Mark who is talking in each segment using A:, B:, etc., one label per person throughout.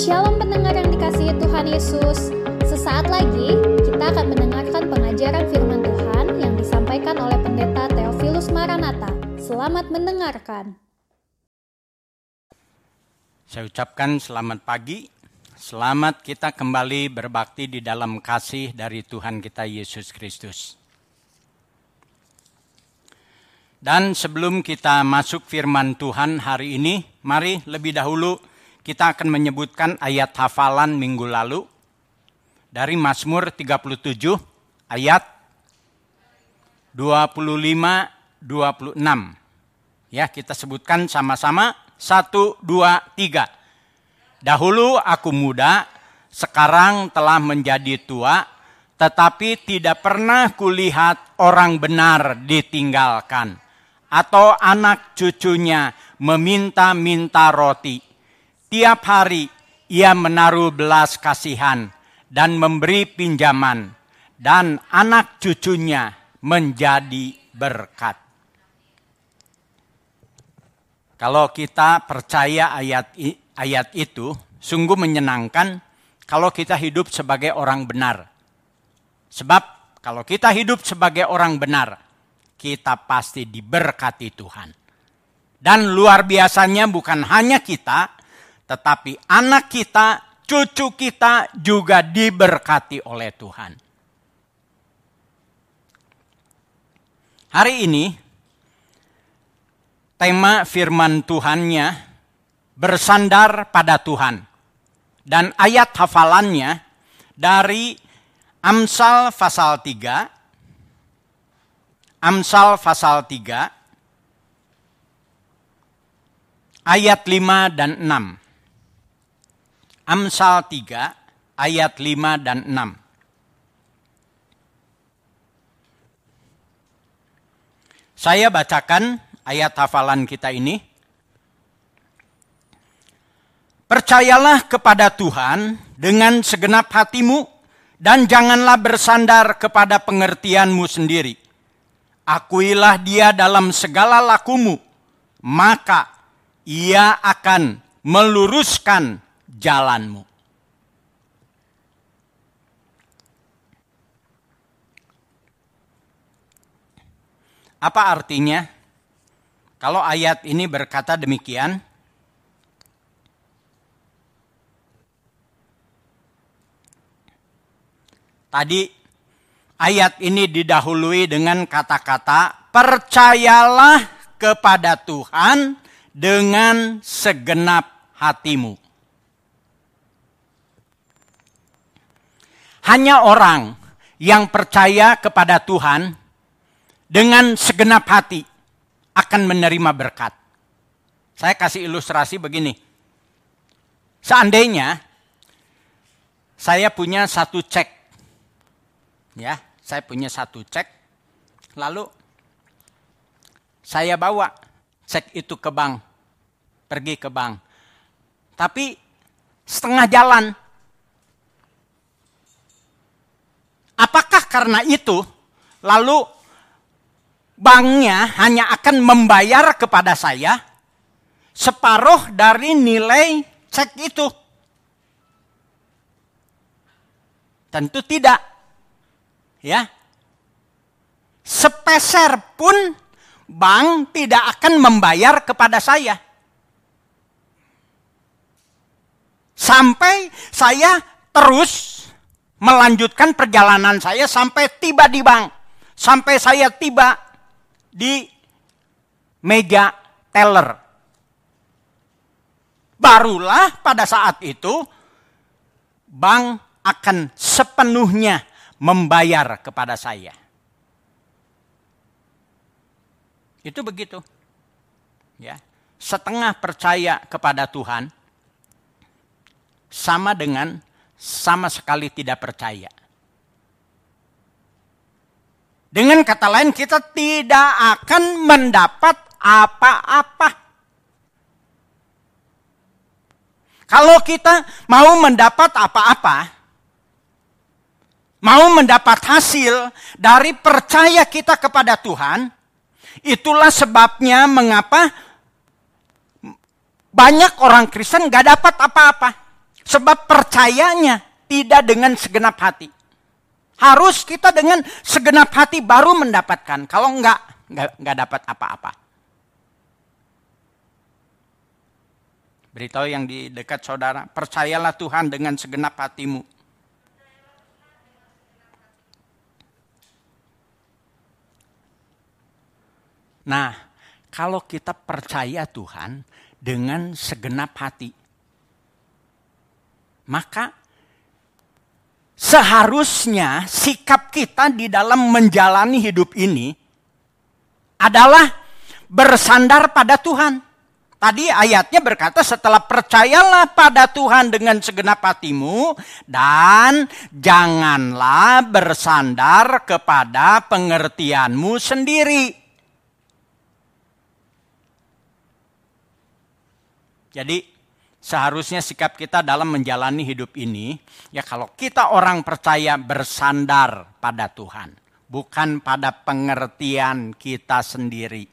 A: Shalom pendengar yang dikasihi Tuhan Yesus. Sesaat lagi kita akan mendengarkan pengajaran firman Tuhan yang disampaikan oleh Pendeta Theophilus Maranata. Selamat mendengarkan.
B: Saya ucapkan selamat pagi. Selamat kita kembali berbakti di dalam kasih dari Tuhan kita Yesus Kristus. Dan sebelum kita masuk firman Tuhan hari ini, mari lebih dahulu kita akan menyebutkan ayat hafalan minggu lalu dari Mazmur 37 ayat 25 26. Ya, kita sebutkan sama-sama. Satu, dua, tiga. Dahulu aku muda, sekarang telah menjadi tua, tetapi tidak pernah kulihat orang benar ditinggalkan, atau anak cucunya meminta-minta roti. Tiap hari ia menaruh belas kasihan dan memberi pinjaman, dan anak cucunya menjadi berkat. Kalau kita percaya ayat ayat itu, sungguh menyenangkan kalau kita hidup sebagai orang benar. Sebab kalau kita hidup sebagai orang benar, kita pasti diberkati Tuhan. Dan luar biasanya bukan hanya kita, tetapi anak kita, cucu kita juga diberkati oleh Tuhan. Hari ini tema firman Tuhannya bersandar pada Tuhan. Dan ayat hafalannya dari Amsal pasal 3, Amsal pasal 3, ayat 5 dan 6. Amsal 3, ayat 5 dan 6. Saya bacakan ayat hafalan kita ini. Percayalah kepada Tuhan dengan segenap hatimu dan janganlah bersandar kepada pengertianmu sendiri. Akuilah dia dalam segala lakumu, maka ia akan meluruskan jalanmu. Apa artinya? Kalau ayat ini berkata demikian, tadi ayat ini didahului dengan kata-kata percayalah kepada Tuhan dengan segenap hatimu. Hanya orang yang percaya kepada Tuhan dengan segenap hati akan menerima berkat. Saya kasih ilustrasi begini. Seandainya saya punya satu cek, ya, saya punya satu cek, lalu saya bawa cek itu ke bank, pergi ke bank. Tapi setengah jalan, apakah karena itu lalu banknya hanya akan membayar kepada saya separuh dari nilai cek itu. Tentu tidak. Ya. Sepeser pun bank tidak akan membayar kepada saya. Sampai saya terus melanjutkan perjalanan saya sampai tiba di bank. Sampai saya tiba di meja teller. Barulah pada saat itu bank akan sepenuhnya membayar kepada saya. Itu begitu. Ya. Setengah percaya kepada Tuhan sama dengan sama sekali tidak percaya. Dengan kata lain kita tidak akan mendapat apa-apa. Kalau kita mau mendapat apa-apa, mau mendapat hasil dari percaya kita kepada Tuhan, itulah sebabnya mengapa banyak orang Kristen gak dapat apa-apa. Sebab percayanya tidak dengan segenap hati. Harus kita dengan segenap hati baru mendapatkan. Kalau enggak, enggak, enggak dapat apa-apa. Beritahu yang di dekat saudara, percayalah Tuhan dengan segenap hatimu. Nah, kalau kita percaya Tuhan dengan segenap hati, maka seharusnya sikap kita di dalam menjalani hidup ini adalah bersandar pada Tuhan. Tadi ayatnya berkata setelah percayalah pada Tuhan dengan segenap hatimu dan janganlah bersandar kepada pengertianmu sendiri. Jadi seharusnya sikap kita dalam menjalani hidup ini ya kalau kita orang percaya bersandar pada Tuhan, bukan pada pengertian kita sendiri.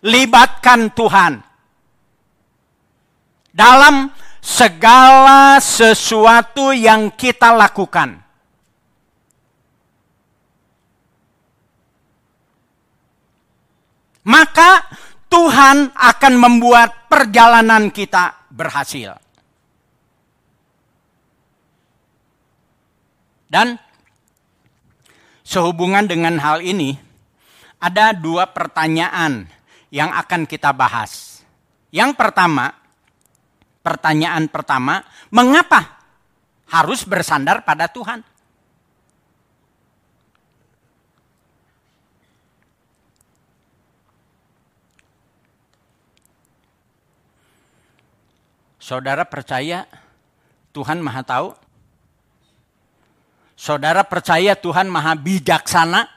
B: Libatkan Tuhan dalam segala sesuatu yang kita lakukan. maka Tuhan akan membuat perjalanan kita berhasil. Dan sehubungan dengan hal ini, ada dua pertanyaan yang akan kita bahas. Yang pertama, pertanyaan pertama, mengapa harus bersandar pada Tuhan? Saudara percaya Tuhan Maha Tahu? Saudara percaya Tuhan Maha Bijaksana?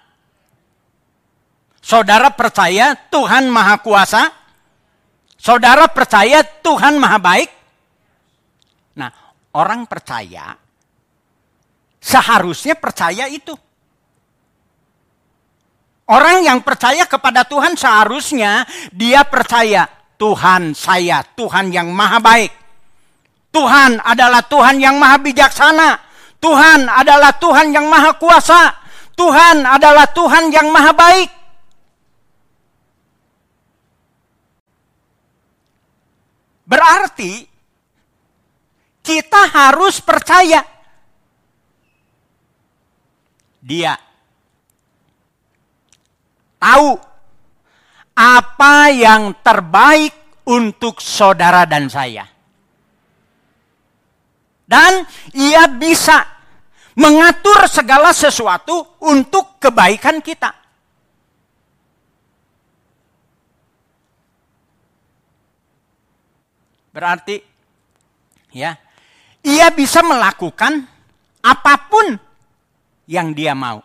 B: Saudara percaya Tuhan Maha Kuasa? Saudara percaya Tuhan Maha Baik? Nah, orang percaya seharusnya percaya itu. Orang yang percaya kepada Tuhan seharusnya dia percaya Tuhan saya, Tuhan yang maha baik. Tuhan adalah Tuhan yang maha bijaksana. Tuhan adalah Tuhan yang maha kuasa. Tuhan adalah Tuhan yang maha baik. Berarti kita harus percaya dia tahu apa yang terbaik untuk saudara dan saya. Dan ia bisa mengatur segala sesuatu untuk kebaikan kita. Berarti ya, ia bisa melakukan apa pun yang dia mau.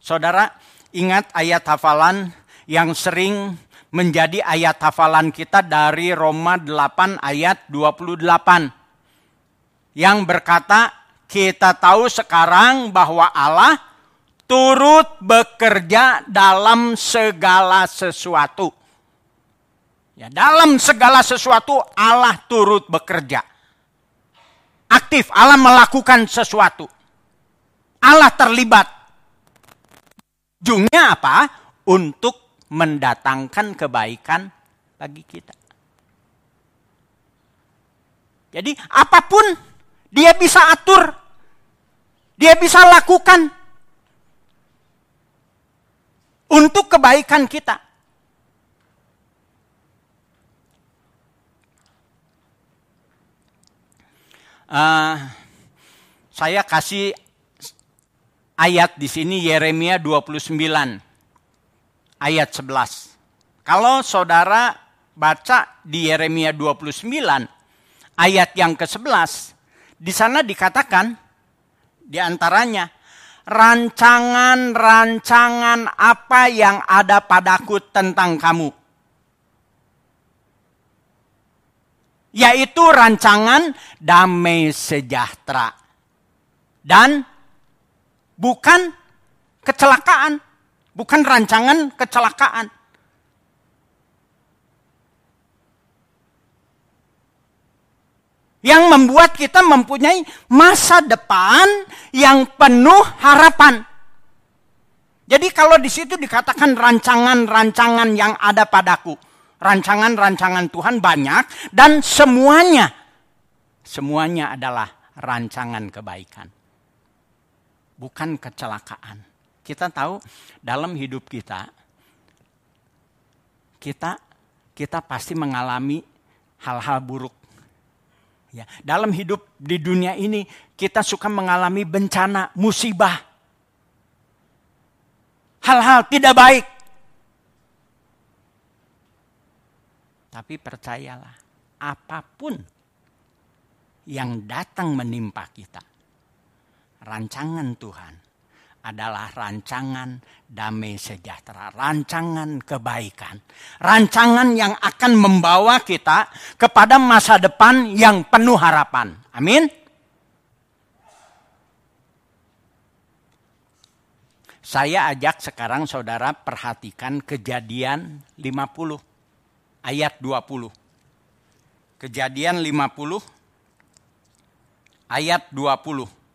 B: Saudara, ingat ayat hafalan yang sering menjadi ayat hafalan kita dari Roma 8 ayat 28 yang berkata, kita tahu sekarang bahwa Allah turut bekerja dalam segala sesuatu. Ya, dalam segala sesuatu Allah turut bekerja. Aktif, Allah melakukan sesuatu. Allah terlibat. Ujungnya apa? Untuk mendatangkan kebaikan bagi kita. Jadi apa pun dia bisa atur. Dia bisa lakukan. Untuk kebaikan kita. Uh, saya kasih ayat di sini Yeremia 29 ayat 11. Kalau saudara baca di Yeremia 29 ayat yang ke-11 di sana dikatakan di antaranya rancangan-rancangan apa yang ada padaku tentang kamu. Yaitu rancangan damai sejahtera. Dan bukan kecelakaan. Bukan rancangan kecelakaan. Yang membuat kita mempunyai masa depan yang penuh harapan. Jadi kalau di situ dikatakan rancangan-rancangan yang ada padaku. Rancangan-rancangan Tuhan banyak dan semuanya. Semuanya adalah rancangan kebaikan. Bukan kecelakaan. Kita tahu dalam hidup kita, kita kita pasti mengalami hal-hal buruk. Ya, dalam hidup di dunia ini kita suka mengalami bencana, musibah, hal-hal tidak baik. Tapi percayalah, apa pun yang datang menimpa kita, rancangan Tuhan adalah rancangan damai sejahtera, rancangan kebaikan, rancangan yang akan membawa kita kepada masa depan yang penuh harapan. Amin. Saya ajak sekarang saudara perhatikan kejadian 50 ayat 20. Kejadian 50 ayat 20.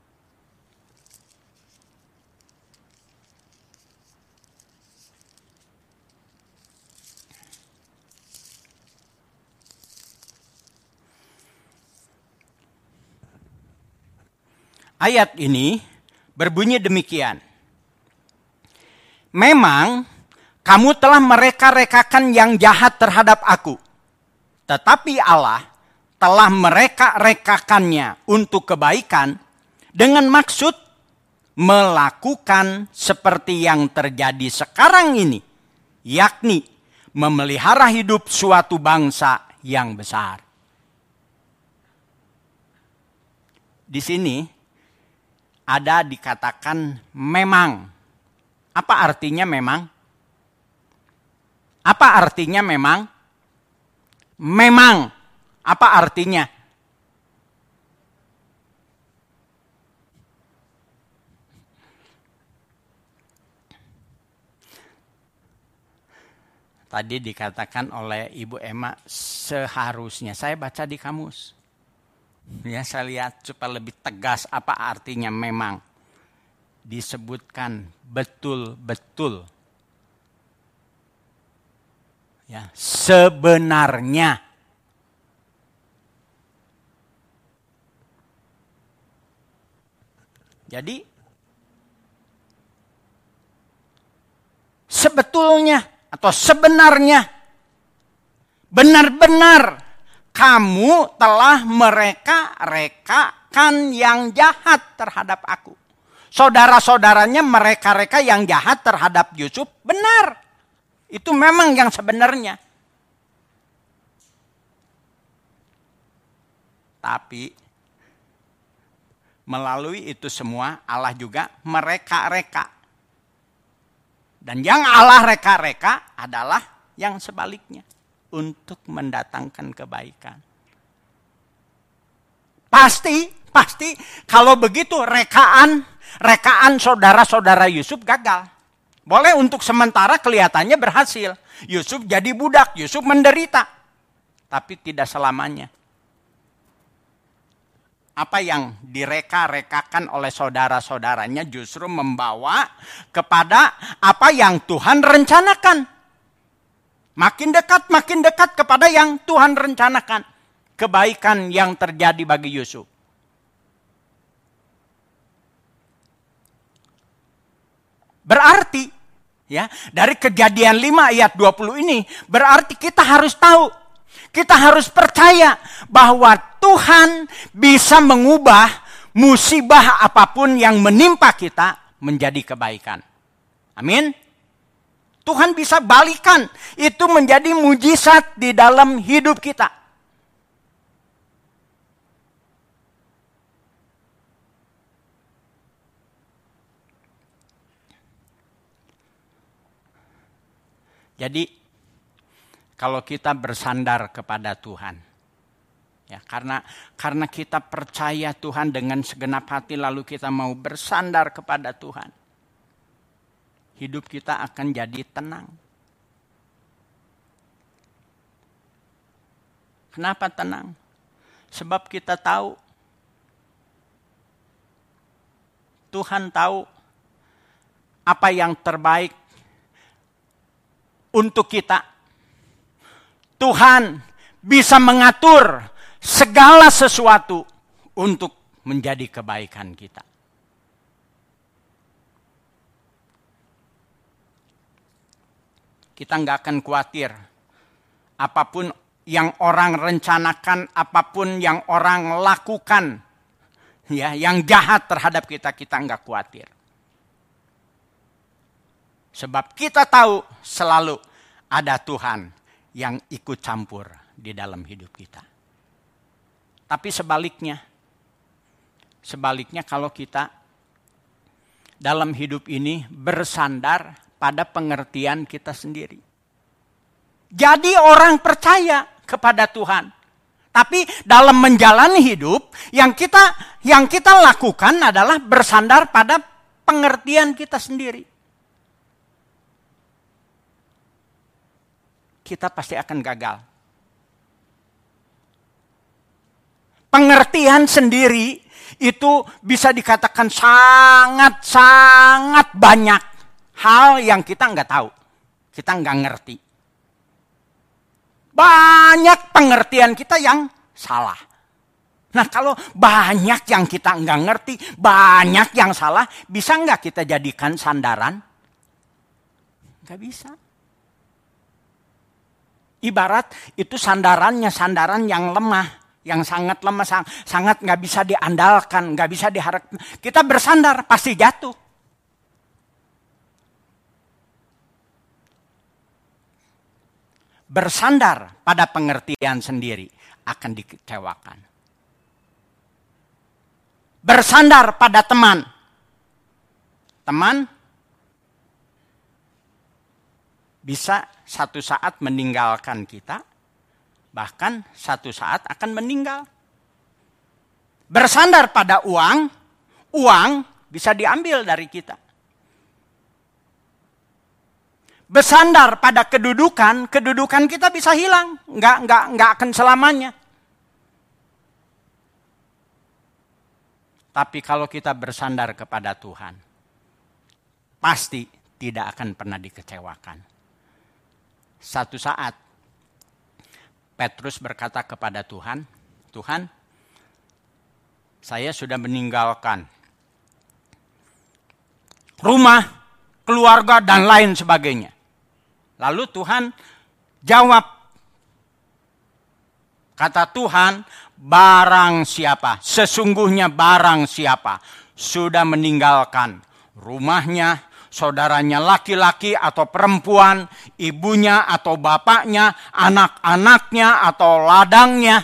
B: Ayat ini berbunyi demikian. Memang kamu telah mereka-rekakan yang jahat terhadap aku. Tetapi Allah telah mereka-rekakannya untuk kebaikan dengan maksud melakukan seperti yang terjadi sekarang ini, yakni memelihara hidup suatu bangsa yang besar. Di sini ada dikatakan memang apa artinya memang? Apa artinya memang? Memang. Apa artinya? Tadi dikatakan oleh Ibu Emma seharusnya. Saya baca di kamus. Ya, saya lihat supaya lebih tegas apa artinya memang disebutkan betul-betul. Ya sebenarnya. Jadi sebetulnya atau sebenarnya benar-benar kamu telah mereka-rekakan yang jahat terhadap aku saudara-saudaranya mereka-reka yang jahat terhadap Yusuf benar. Itu memang yang sebenarnya. Tapi melalui itu semua Allah juga mereka-reka. Dan yang Allah reka-reka adalah yang sebaliknya. Untuk mendatangkan kebaikan. Pasti, pasti kalau begitu rekaan rekaan saudara-saudara Yusuf gagal. Boleh untuk sementara kelihatannya berhasil. Yusuf jadi budak, Yusuf menderita. Tapi tidak selamanya. Apa yang direka-rekakan oleh saudara-saudaranya justru membawa kepada apa yang Tuhan rencanakan. Makin dekat, makin dekat kepada yang Tuhan rencanakan. Kebaikan yang terjadi bagi Yusuf. Berarti ya, dari kejadian 5 ayat 20 ini berarti kita harus tahu, kita harus percaya bahwa Tuhan bisa mengubah musibah apa pun yang menimpa kita menjadi kebaikan. Amin. Tuhan bisa balikan itu menjadi mujizat di dalam hidup kita. Jadi kalau kita bersandar kepada Tuhan, ya karena karena kita percaya Tuhan dengan segenap hati lalu kita mau bersandar kepada Tuhan, hidup kita akan jadi tenang. Kenapa tenang? Sebab kita tahu Tuhan tahu apa yang terbaik untuk kita. Tuhan bisa mengatur segala sesuatu untuk menjadi kebaikan kita. Kita nggak akan khawatir apa pun yang orang rencanakan, apa pun yang orang lakukan, ya, yang jahat terhadap kita, kita nggak khawatir. Sebab kita tahu selalu ada Tuhan yang ikut campur di dalam hidup kita. Tapi sebaliknya, sebaliknya kalau kita dalam hidup ini bersandar pada pengertian kita sendiri. Jadi orang percaya kepada Tuhan. Tapi dalam menjalani hidup yang kita yang kita lakukan adalah bersandar pada pengertian kita sendiri. Kita pasti akan gagal. pengertian sendiri itu bisa dikatakan sangat-sangat banyak hal yang kita nggak tahu. Kita nggak ngerti. Banyak pengertian kita yang salah. Nah kalau banyak yang kita nggak ngerti, banyak yang salah, bisa nggak kita jadikan sandaran? Nggak bisa. Ibarat itu sandarannya sandaran yang lemah yang sangat lemah, sang, sangat nggak bisa diandalkan, nggak bisa diharap. Kita bersandar pasti jatuh. Bersandar pada pengertian sendiri akan dikecewakan. Bersandar pada teman. Teman bisa satu saat meninggalkan kita, bahkan satu saat akan meninggal. Bersandar pada uang, uang bisa diambil dari kita. Bersandar pada kedudukan, kedudukan kita bisa hilang, nggak nggak nggak akan selamanya. Tapi kalau kita bersandar kepada Tuhan, pasti tidak akan pernah dikecewakan. Satu saat Petrus berkata kepada Tuhan, Tuhan, saya sudah meninggalkan rumah, keluarga, dan lain sebagainya. Lalu Tuhan jawab, kata Tuhan, barang siapa, sesungguhnya barang siapa sudah meninggalkan rumahnya, saudaranya laki-laki atau perempuan, ibunya atau bapaknya, anak-anaknya atau ladangnya.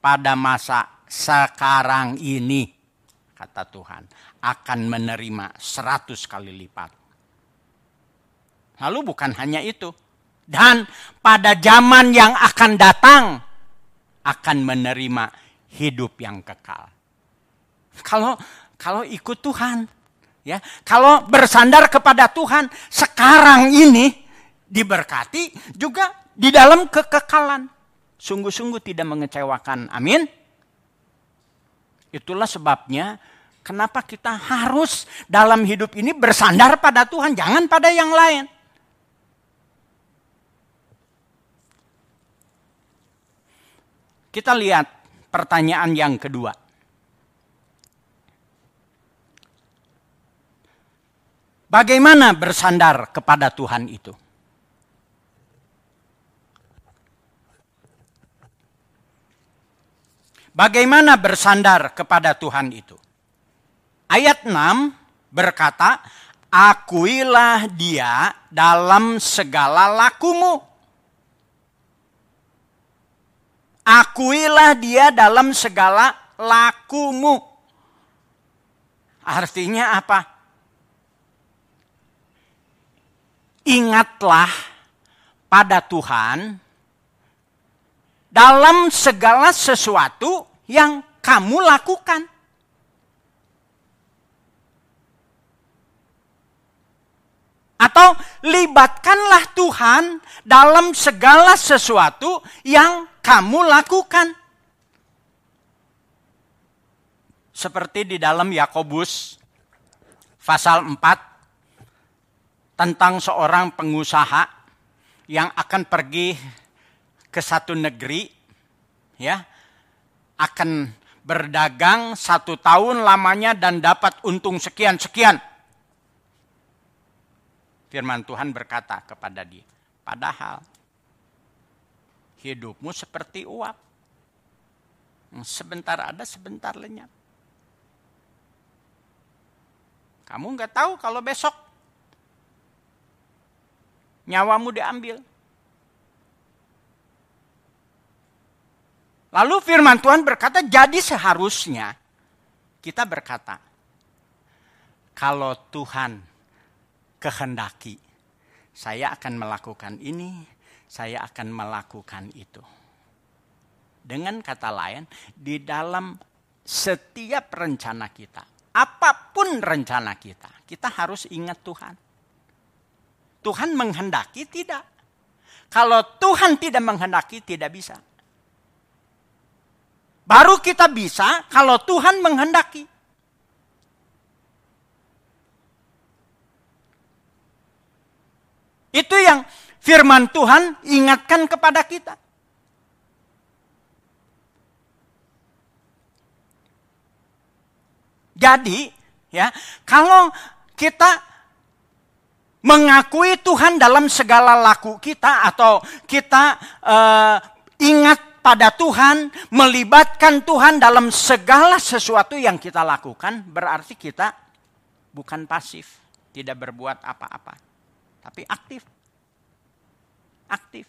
B: Pada masa sekarang ini, kata Tuhan, akan menerima seratus kali lipat. Lalu bukan hanya itu. Dan pada zaman yang akan datang, akan menerima hidup yang kekal. Kalau kalau ikut Tuhan. Ya, kalau bersandar kepada Tuhan sekarang ini diberkati juga di dalam kekekalan. Sungguh-sungguh tidak mengecewakan. Amin. Itulah sebabnya kenapa kita harus dalam hidup ini bersandar pada Tuhan, jangan pada yang lain. Kita lihat pertanyaan yang kedua. Bagaimana bersandar kepada Tuhan itu? Bagaimana bersandar kepada Tuhan itu? Ayat 6 berkata, Akuilah dia dalam segala lakumu. Akuilah dia dalam segala lakumu. Artinya apa? ingatlah pada Tuhan dalam segala sesuatu yang kamu lakukan. Atau libatkanlah Tuhan dalam segala sesuatu yang kamu lakukan. Seperti di dalam Yakobus pasal 4 tentang seorang pengusaha yang akan pergi ke satu negeri ya akan berdagang satu tahun lamanya dan dapat untung sekian-sekian. Firman Tuhan berkata kepada dia, padahal hidupmu seperti uap. Sebentar ada, sebentar lenyap. Kamu nggak tahu kalau besok nyawamu diambil. Lalu firman Tuhan berkata, jadi seharusnya kita berkata, kalau Tuhan kehendaki. Saya akan melakukan ini, saya akan melakukan itu. Dengan kata lain, di dalam setiap rencana kita, apa pun rencana kita, kita harus ingat Tuhan. Tuhan menghendaki tidak. Kalau Tuhan tidak menghendaki, tidak bisa. Baru kita bisa kalau Tuhan menghendaki. Itu yang firman Tuhan ingatkan kepada kita. Jadi, ya, kalau kita mengakui Tuhan dalam segala laku kita atau kita uh, ingat pada Tuhan, melibatkan Tuhan dalam segala sesuatu yang kita lakukan, berarti kita bukan pasif, tidak berbuat apa-apa tapi aktif. Aktif.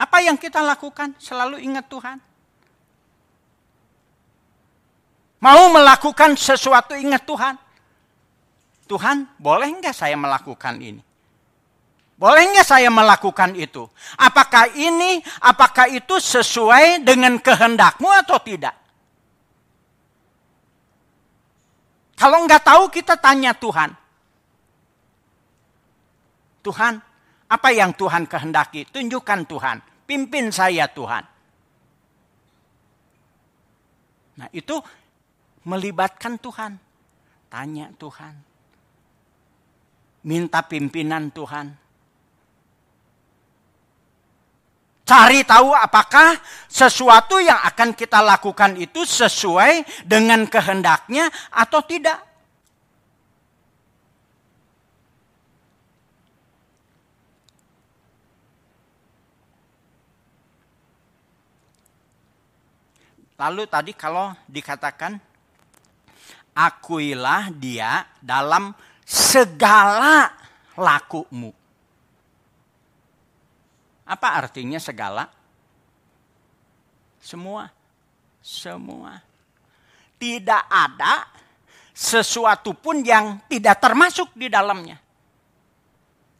B: Apa yang kita lakukan? Selalu ingat Tuhan. Mau melakukan sesuatu ingat Tuhan. Tuhan, boleh nggak saya melakukan ini? Boleh nggak saya melakukan itu? Apakah ini, apakah itu sesuai dengan kehendakmu atau tidak? Kalau nggak tahu kita tanya Tuhan. Tuhan, apa yang Tuhan kehendaki? Tunjukkan Tuhan. Pimpin saya Tuhan. Nah itu melibatkan Tuhan. Tanya Tuhan. Minta pimpinan Tuhan. Cari tahu apakah sesuatu yang akan kita lakukan itu sesuai dengan kehendaknya atau tidak. Lalu tadi kalau dikatakan akuilah dia dalam segala lakumu. Apa artinya segala? Semua. Semua. Tidak ada sesuatu pun yang tidak termasuk di dalamnya.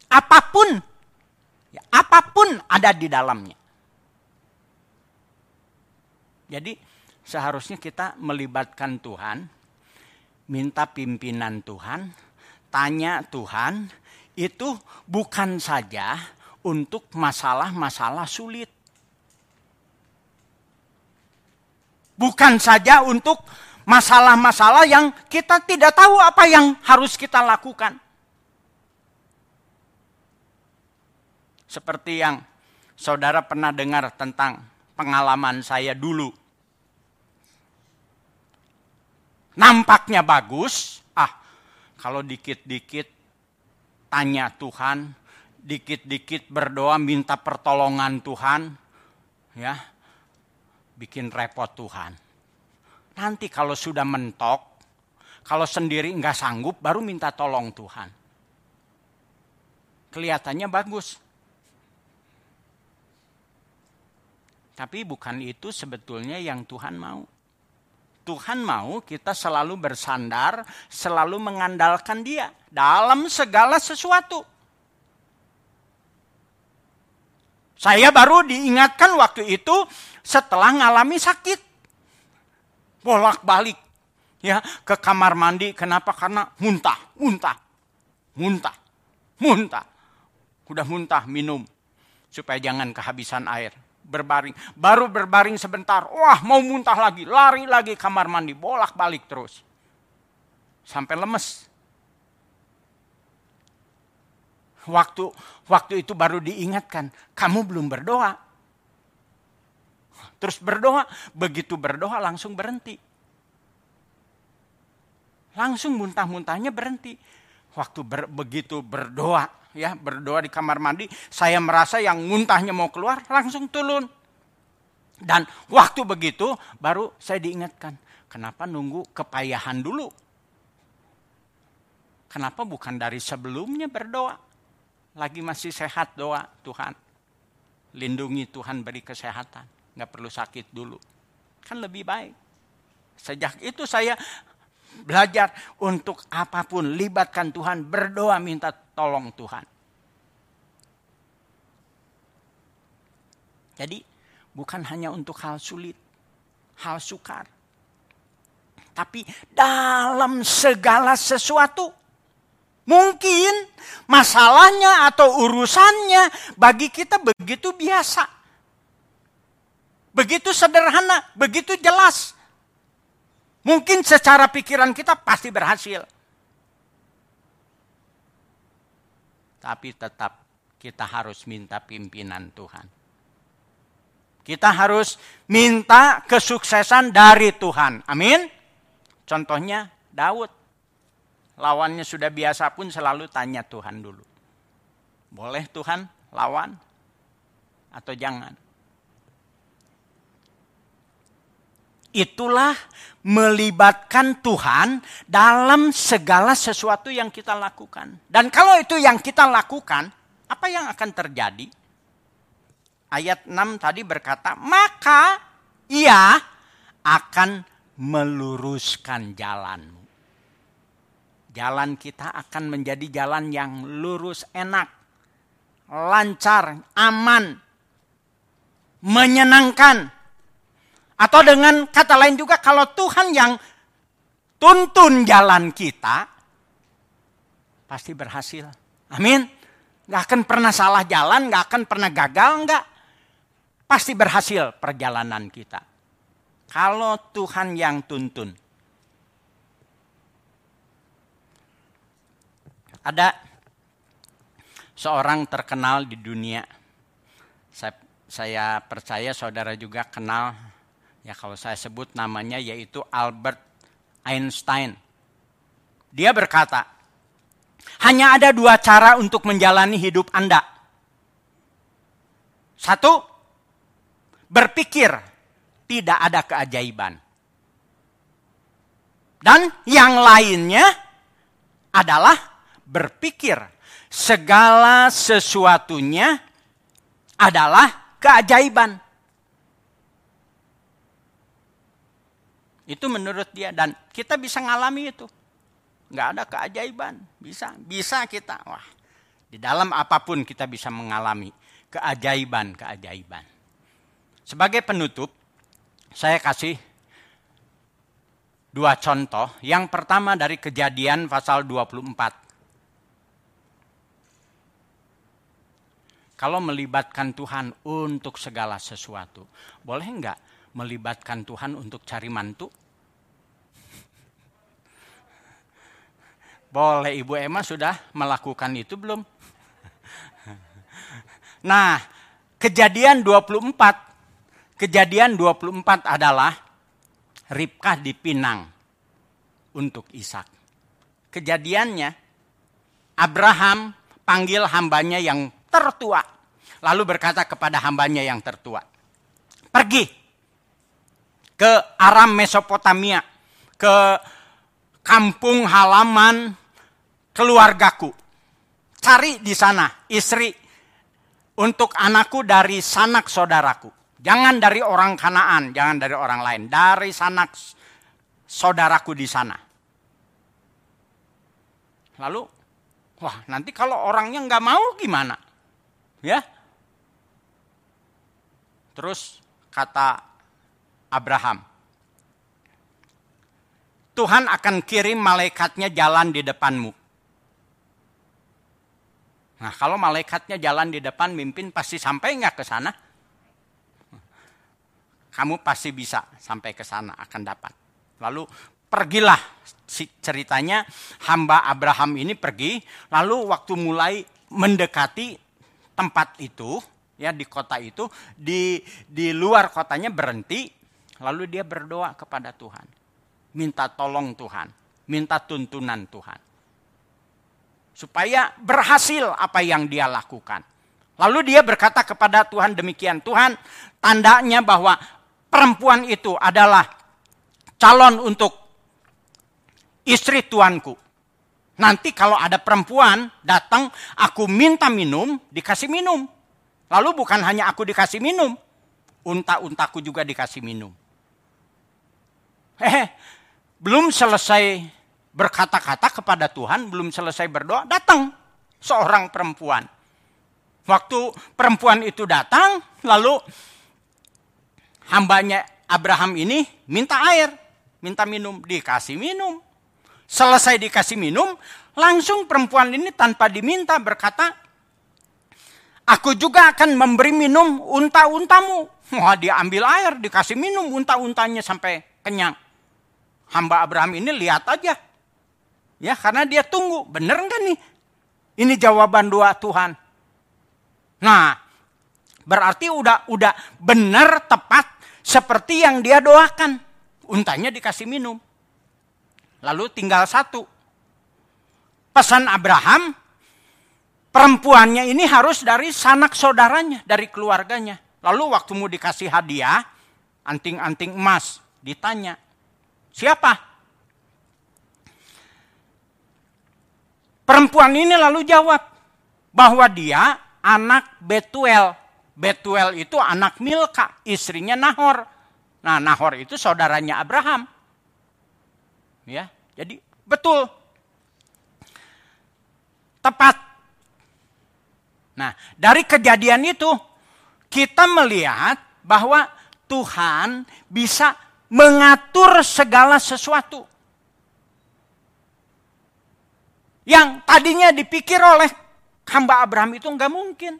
B: Apa pun, ya, apa pun ada di dalamnya. Jadi seharusnya kita melibatkan Tuhan, minta pimpinan Tuhan, tanya Tuhan, itu bukan saja untuk masalah-masalah sulit. Bukan saja untuk masalah-masalah yang kita tidak tahu apa yang harus kita lakukan. Seperti yang saudara pernah dengar tentang pengalaman saya dulu nampaknya bagus, ah kalau dikit-dikit tanya Tuhan, dikit-dikit berdoa minta pertolongan Tuhan, ya bikin repot Tuhan. Nanti kalau sudah mentok, kalau sendiri nggak sanggup, baru minta tolong Tuhan. Kelihatannya bagus. Tapi bukan itu sebetulnya yang Tuhan mau. Tuhan mau kita selalu bersandar, selalu mengandalkan Dia dalam segala sesuatu. Saya baru diingatkan waktu itu setelah mengalami sakit. Bolak-balik ya ke kamar mandi kenapa? Karena muntah, muntah. muntah, muntah. Udah muntah minum supaya jangan kehabisan air. Berbaring, baru berbaring sebentar, wah mau muntah lagi, lari lagi kamar mandi, bolak-balik terus. Sampai lemes. Waktu waktu itu baru diingatkan, kamu belum berdoa. Terus berdoa, begitu berdoa langsung berhenti. Langsung muntah-muntahnya berhenti. Waktu ber, begitu berdoa, ya berdoa di kamar mandi, saya merasa yang muntahnya mau keluar, langsung turun. Dan waktu begitu baru saya diingatkan, kenapa nunggu kepayahan dulu? Kenapa bukan dari sebelumnya berdoa? Lagi masih sehat doa Tuhan. Lindungi Tuhan beri kesehatan nggak perlu sakit dulu. Kan lebih baik. Sejak itu saya belajar untuk apa pun libatkan Tuhan, berdoa minta tolong Tuhan. Jadi bukan hanya untuk hal sulit, hal sukar. Tapi dalam segala sesuatu. Mungkin masalahnya atau urusannya bagi kita begitu biasa. Begitu sederhana, begitu jelas. Mungkin secara pikiran kita pasti berhasil. Tapi tetap kita harus minta pimpinan Tuhan. Kita harus minta kesuksesan dari Tuhan. Amin. Contohnya Daud. Lawannya sudah biasa pun selalu tanya Tuhan dulu. Boleh Tuhan lawan atau jangan? Itulah melibatkan Tuhan dalam segala sesuatu yang kita lakukan. Dan kalau itu yang kita lakukan, apa yang akan terjadi? Ayat 6 tadi berkata, maka ia akan meluruskan jalanmu. Jalan kita akan menjadi jalan yang lurus, enak, lancar, aman, menyenangkan, atau dengan kata lain juga kalau Tuhan yang tuntun jalan kita, pasti berhasil. Amin. Gak akan pernah salah jalan, gak akan pernah gagal, enggak. Pasti berhasil perjalanan kita. Kalau Tuhan yang tuntun. Ada seorang terkenal di dunia. Saya, saya percaya saudara juga kenal ya kalau saya sebut namanya yaitu Albert Einstein. Dia berkata, hanya ada dua cara untuk menjalani hidup Anda. Satu, berpikir tidak ada keajaiban. Dan yang lainnya adalah berpikir segala sesuatunya adalah keajaiban. Itu menurut dia dan kita bisa ngalami itu. Nggak ada keajaiban, bisa, bisa kita. Wah, di dalam apa pun kita bisa mengalami keajaiban-keajaiban. Sebagai penutup, saya kasih dua contoh. Yang pertama dari kejadian pasal 24. Kalau melibatkan Tuhan untuk segala sesuatu, boleh enggak melibatkan Tuhan untuk cari mantu? Boleh Ibu Emma sudah melakukan itu belum? Nah, kejadian 24. Kejadian 24 adalah Ribkah dipinang untuk Ishak. Kejadiannya Abraham panggil hambanya yang tertua. Lalu berkata kepada hambanya yang tertua. Pergi ke Aram Mesopotamia. Ke kampung halaman keluargaku. Cari di sana istri untuk anakku dari sanak saudaraku. Jangan dari orang Kanaan, jangan dari orang lain, dari sanak saudaraku di sana. Lalu, wah nanti kalau orangnya nggak mau gimana? Ya. Terus kata Abraham, Tuhan akan kirim malaikatnya jalan di depanmu Nah kalau malaikatnya jalan di depan mimpin pasti sampai nggak ke sana? Kamu pasti bisa sampai ke sana akan dapat. Lalu pergilah ceritanya hamba Abraham ini pergi lalu waktu mulai mendekati tempat itu ya di kota itu di di luar kotanya berhenti lalu dia berdoa kepada Tuhan minta tolong Tuhan minta tuntunan Tuhan supaya berhasil apa yang dia lakukan lalu dia berkata kepada Tuhan demikian Tuhan tandanya bahwa perempuan itu adalah calon untuk istri tuanku. Nanti kalau ada perempuan datang, aku minta minum, dikasih minum. Lalu bukan hanya aku dikasih minum, unta-untaku juga dikasih minum. Eh, belum selesai berkata-kata kepada Tuhan, belum selesai berdoa, datang seorang perempuan. Waktu perempuan itu datang, lalu hambanya Abraham ini minta air, minta minum, dikasih minum. Selesai dikasih minum, langsung perempuan ini tanpa diminta berkata, Aku juga akan memberi minum unta-untamu. Wah dia ambil air, dikasih minum unta-untanya sampai kenyang. Hamba Abraham ini lihat aja. Ya karena dia tunggu, bener enggak nih? Ini jawaban doa Tuhan. Nah, berarti udah udah benar tepat seperti yang dia doakan. Untanya dikasih minum. Lalu tinggal satu. Pesan Abraham, perempuannya ini harus dari sanak saudaranya, dari keluarganya. Lalu waktu mau dikasih hadiah, anting-anting emas, ditanya, siapa? Perempuan ini lalu jawab bahwa dia anak Betuel. Betuel itu anak Milka, istrinya Nahor. Nah, Nahor itu saudaranya Abraham. Ya, jadi betul. Tepat. Nah, dari kejadian itu kita melihat bahwa Tuhan bisa mengatur segala sesuatu. Yang tadinya dipikir oleh hamba Abraham itu nggak mungkin.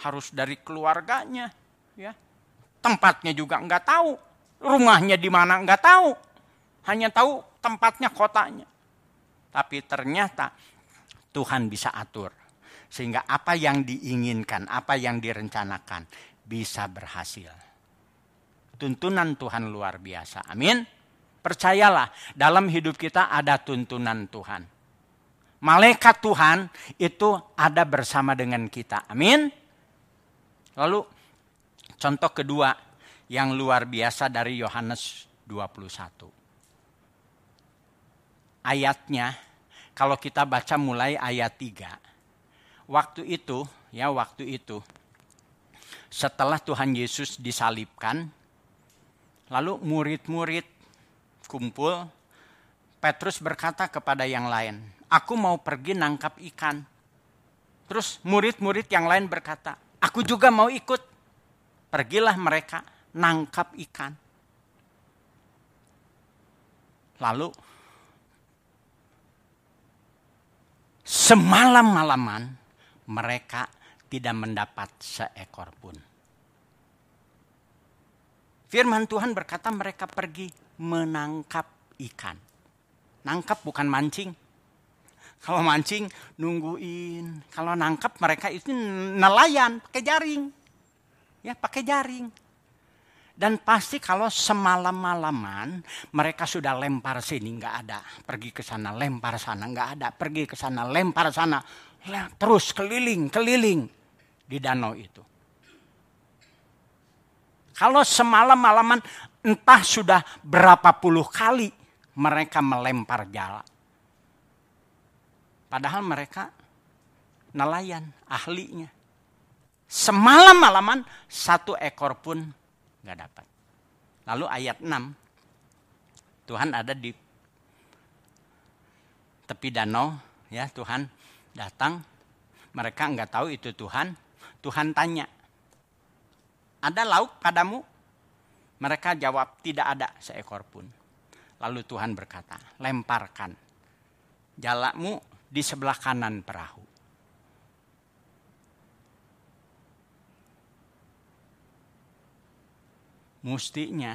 B: Harus dari keluarganya, ya. Tempatnya juga nggak tahu, rumahnya di mana nggak tahu hanya tahu tempatnya kotanya. Tapi ternyata Tuhan bisa atur. Sehingga apa yang diinginkan, apa yang direncanakan bisa berhasil. Tuntunan Tuhan luar biasa. Amin. Percayalah, dalam hidup kita ada tuntunan Tuhan. Malaikat Tuhan itu ada bersama dengan kita. Amin. Lalu contoh kedua yang luar biasa dari Yohanes 21 ayatnya kalau kita baca mulai ayat 3. Waktu itu, ya waktu itu setelah Tuhan Yesus disalibkan, lalu murid-murid kumpul, Petrus berkata kepada yang lain, "Aku mau pergi nangkap ikan." Terus murid-murid yang lain berkata, "Aku juga mau ikut." Pergilah mereka nangkap ikan. Lalu Semalam-malaman mereka tidak mendapat seekor pun. Firman Tuhan berkata mereka pergi menangkap ikan. Nangkap bukan mancing. Kalau mancing nungguin. Kalau nangkap mereka itu nelayan pakai jaring. Ya pakai jaring. Dan pasti kalau semalam-malaman mereka sudah lempar sini nggak ada, pergi ke sana lempar sana nggak ada, pergi ke sana lempar sana, terus keliling keliling di danau itu. Kalau semalam-malaman entah sudah berapa puluh kali mereka melempar jala. Padahal mereka nelayan ahlinya. Semalam-malaman satu ekor pun nggak dapat. Lalu ayat 6, Tuhan ada di tepi danau, ya Tuhan datang, mereka nggak tahu itu Tuhan, Tuhan tanya, ada lauk padamu? Mereka jawab, tidak ada seekor pun. Lalu Tuhan berkata, lemparkan jalakmu di sebelah kanan perahu. Mustinya,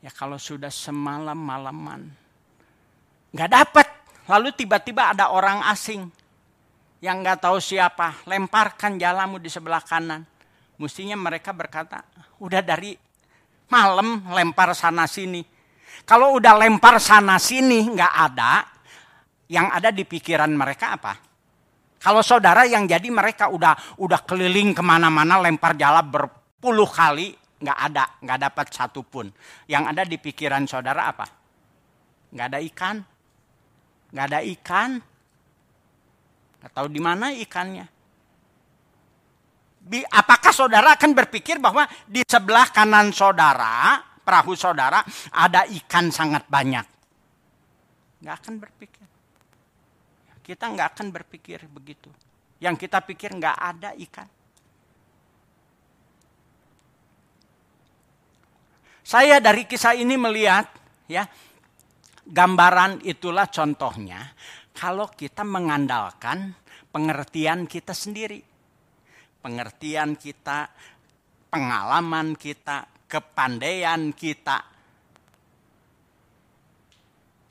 B: ya kalau sudah semalam malaman, nggak dapat. Lalu tiba-tiba ada orang asing yang nggak tahu siapa, lemparkan jalamu di sebelah kanan. Mestinya mereka berkata, udah dari malam lempar sana sini. Kalau udah lempar sana sini nggak ada, yang ada di pikiran mereka apa? Kalau saudara yang jadi mereka udah udah keliling ke mana-mana lempar jala berpuluh kali nggak ada nggak dapat satu pun. Yang ada di pikiran saudara apa? Nggak ada ikan, nggak ada ikan. Tahu di mana ikannya. Apakah saudara akan berpikir bahwa di sebelah kanan saudara, perahu saudara, ada ikan sangat banyak? Nggak akan berpikir. Kita nggak akan berpikir begitu. Yang kita pikir nggak ada ikan. Saya dari kisah ini melihat ya gambaran itulah contohnya kalau kita mengandalkan pengertian kita sendiri. Pengertian kita, pengalaman kita, kepandaian kita.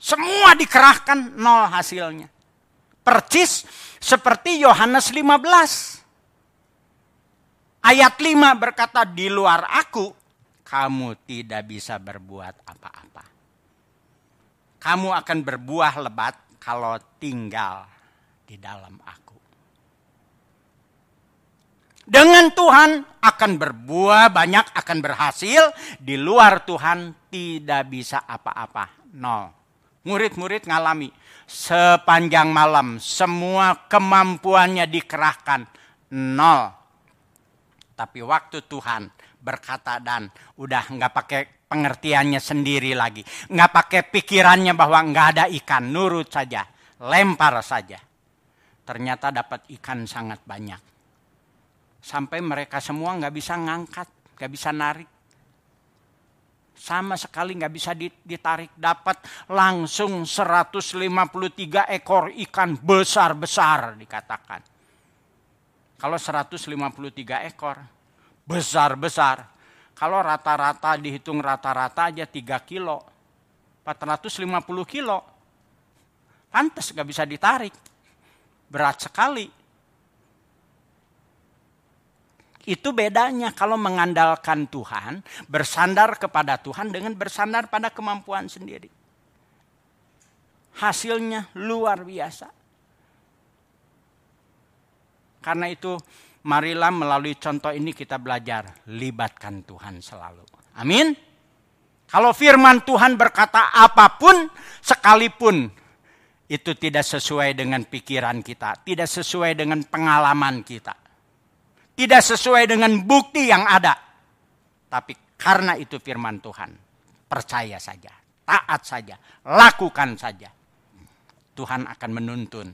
B: Semua dikerahkan nol hasilnya. Percis seperti Yohanes 15. Ayat 5 berkata, di luar aku, kamu tidak bisa berbuat apa-apa. Kamu akan berbuah lebat kalau tinggal di dalam aku. Dengan Tuhan akan berbuah banyak, akan berhasil. Di luar Tuhan tidak bisa apa-apa. Nol. Murid-murid ngalami sepanjang malam. Semua kemampuannya dikerahkan. Nol. Tapi waktu Tuhan berkata dan udah nggak pakai pengertiannya sendiri lagi. Nggak pakai pikirannya bahwa nggak ada ikan. Nurut saja. Lempar saja. Ternyata dapat ikan sangat banyak. Sampai mereka semua nggak bisa ngangkat. nggak bisa narik sama sekali nggak bisa ditarik dapat langsung 153 ekor ikan besar-besar dikatakan. Kalau 153 ekor besar-besar. Kalau rata-rata dihitung rata-rata aja 3 kilo. 450 kilo. Pantas nggak bisa ditarik. Berat sekali. Itu bedanya kalau mengandalkan Tuhan, bersandar kepada Tuhan dengan bersandar pada kemampuan sendiri. Hasilnya luar biasa. Karena itu marilah melalui contoh ini kita belajar libatkan Tuhan selalu. Amin. Kalau firman Tuhan berkata apa pun sekalipun itu tidak sesuai dengan pikiran kita, tidak sesuai dengan pengalaman kita tidak sesuai dengan bukti yang ada. Tapi karena itu firman Tuhan, percaya saja, taat saja, lakukan saja. Tuhan akan menuntun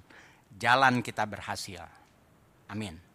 B: jalan kita berhasil. Amin.